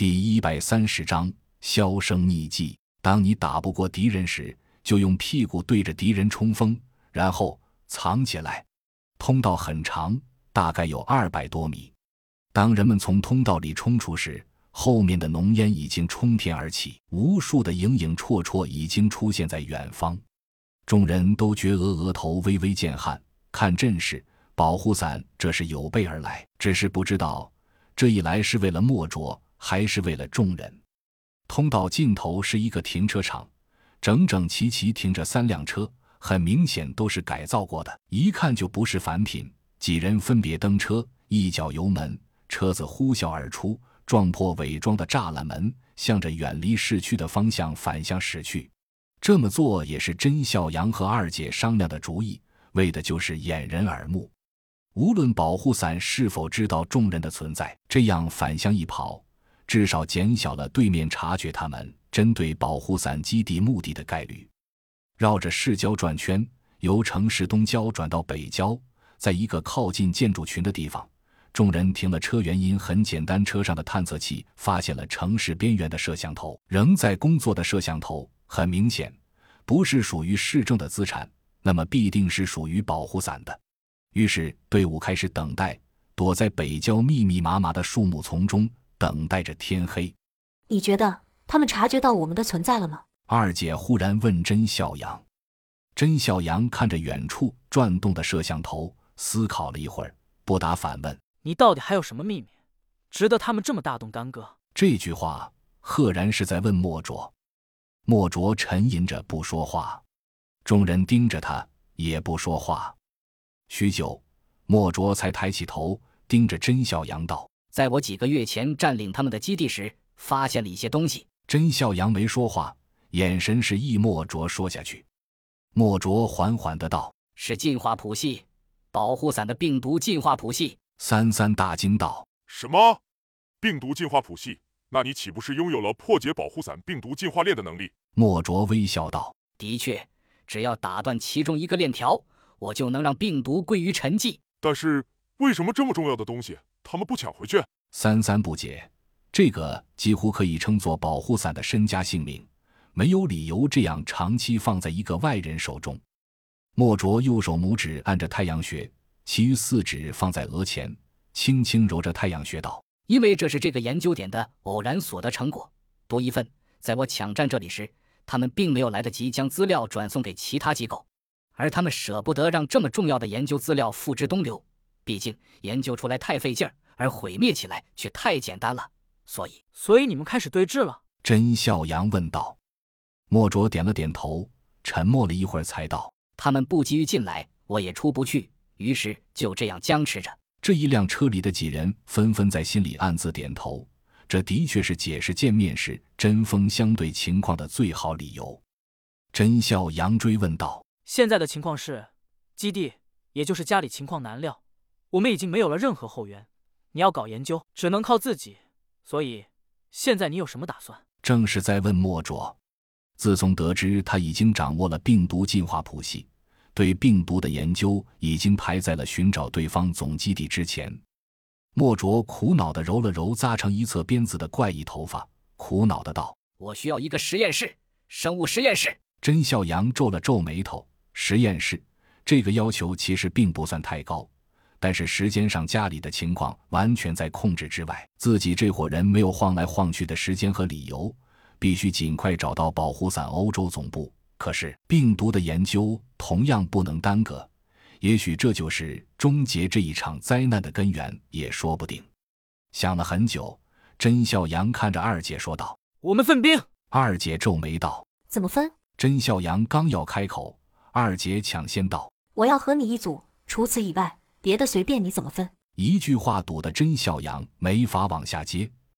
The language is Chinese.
第一百三十章销声匿迹。当你打不过敌人时，就用屁股对着敌人冲锋，然后藏起来。通道很长，大概有二百多米。当人们从通道里冲出时，后面的浓烟已经冲天而起，无数的影影绰绰已经出现在远方。众人都觉额额头微微见汗，看阵势，保护伞这是有备而来，只是不知道这一来是为了莫卓。还是为了众人。通道尽头是一个停车场，整整齐齐停着三辆车，很明显都是改造过的，一看就不是凡品。几人分别登车，一脚油门，车子呼啸而出，撞破伪装的栅栏门，向着远离市区的方向反向驶去。这么做也是甄孝阳和二姐商量的主意，为的就是掩人耳目。无论保护伞是否知道众人的存在，这样反向一跑。至少减小了对面察觉他们针对保护伞基地目的的概率。绕着市郊转圈，由城市东郊转到北郊，在一个靠近建筑群的地方，众人停了车。原因很简单，车上的探测器发现了城市边缘的摄像头，仍在工作的摄像头，很明显不是属于市政的资产，那么必定是属于保护伞的。于是队伍开始等待，躲在北郊密密麻麻的树木丛中。等待着天黑，你觉得他们察觉到我们的存在了吗？二姐忽然问甄小阳。甄小阳看着远处转动的摄像头，思考了一会儿，不答反问：“你到底还有什么秘密，值得他们这么大动干戈？”这句话赫然是在问莫卓。莫卓沉吟着不说话，众人盯着他也不说话。许久，莫卓才抬起头，盯着甄小阳道。在我几个月前占领他们的基地时，发现了一些东西。甄笑阳没说话，眼神示意莫卓说下去。莫卓缓缓的道：“是进化谱系，保护伞的病毒进化谱系。”三三大惊道：“什么？病毒进化谱系？那你岂不是拥有了破解保护伞病毒进化链的能力？”莫卓微笑道：“的确，只要打断其中一个链条，我就能让病毒归于沉寂。但是，为什么这么重要的东西？”他们不抢回去？三三不解，这个几乎可以称作保护伞的身家性命，没有理由这样长期放在一个外人手中。莫卓右手拇指按着太阳穴，其余四指放在额前，轻轻揉着太阳穴道：“因为这是这个研究点的偶然所得成果，多一份。在我抢占这里时，他们并没有来得及将资料转送给其他机构，而他们舍不得让这么重要的研究资料付之东流。”毕竟研究出来太费劲儿，而毁灭起来却太简单了，所以，所以你们开始对峙了？甄笑阳问道。莫卓点了点头，沉默了一会儿，才道：“他们不急于进来，我也出不去，于是就这样僵持着。”这一辆车里的几人纷纷在心里暗自点头，这的确是解释见面时针锋相对情况的最好理由。甄笑阳追问道：“现在的情况是，基地，也就是家里情况难料。”我们已经没有了任何后援，你要搞研究，只能靠自己。所以，现在你有什么打算？正是在问莫卓。自从得知他已经掌握了病毒进化谱系，对病毒的研究已经排在了寻找对方总基地之前。莫卓苦恼地揉了揉扎成一侧辫子的怪异头发，苦恼的道：“我需要一个实验室，生物实验室。”甄笑阳皱了皱眉头，实验室这个要求其实并不算太高。但是时间上，家里的情况完全在控制之外，自己这伙人没有晃来晃去的时间和理由，必须尽快找到保护伞欧洲总部。可是病毒的研究同样不能耽搁，也许这就是终结这一场灾难的根源，也说不定。想了很久，甄笑阳看着二姐说道：“我们分兵。”二姐皱眉道：“怎么分？”甄笑阳刚要开口，二姐抢先道：“我要和你一组，除此以外。”别的随便你怎么分。一句话堵得甄小阳没法往下接，